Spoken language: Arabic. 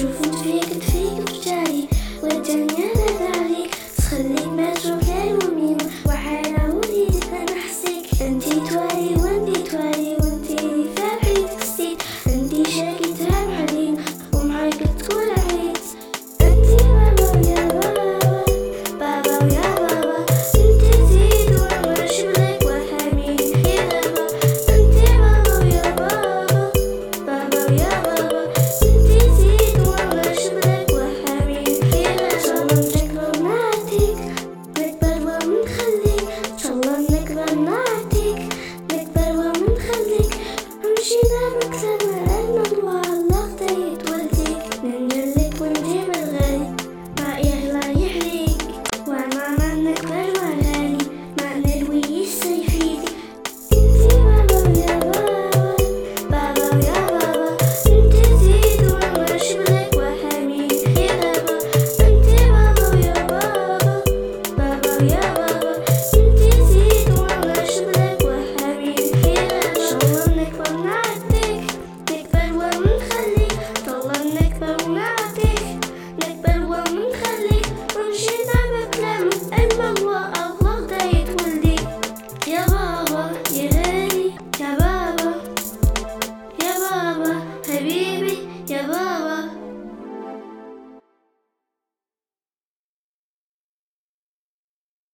شوف انت فيك تفيق بجاري والدنيا بعد عليك تخليك ما تروح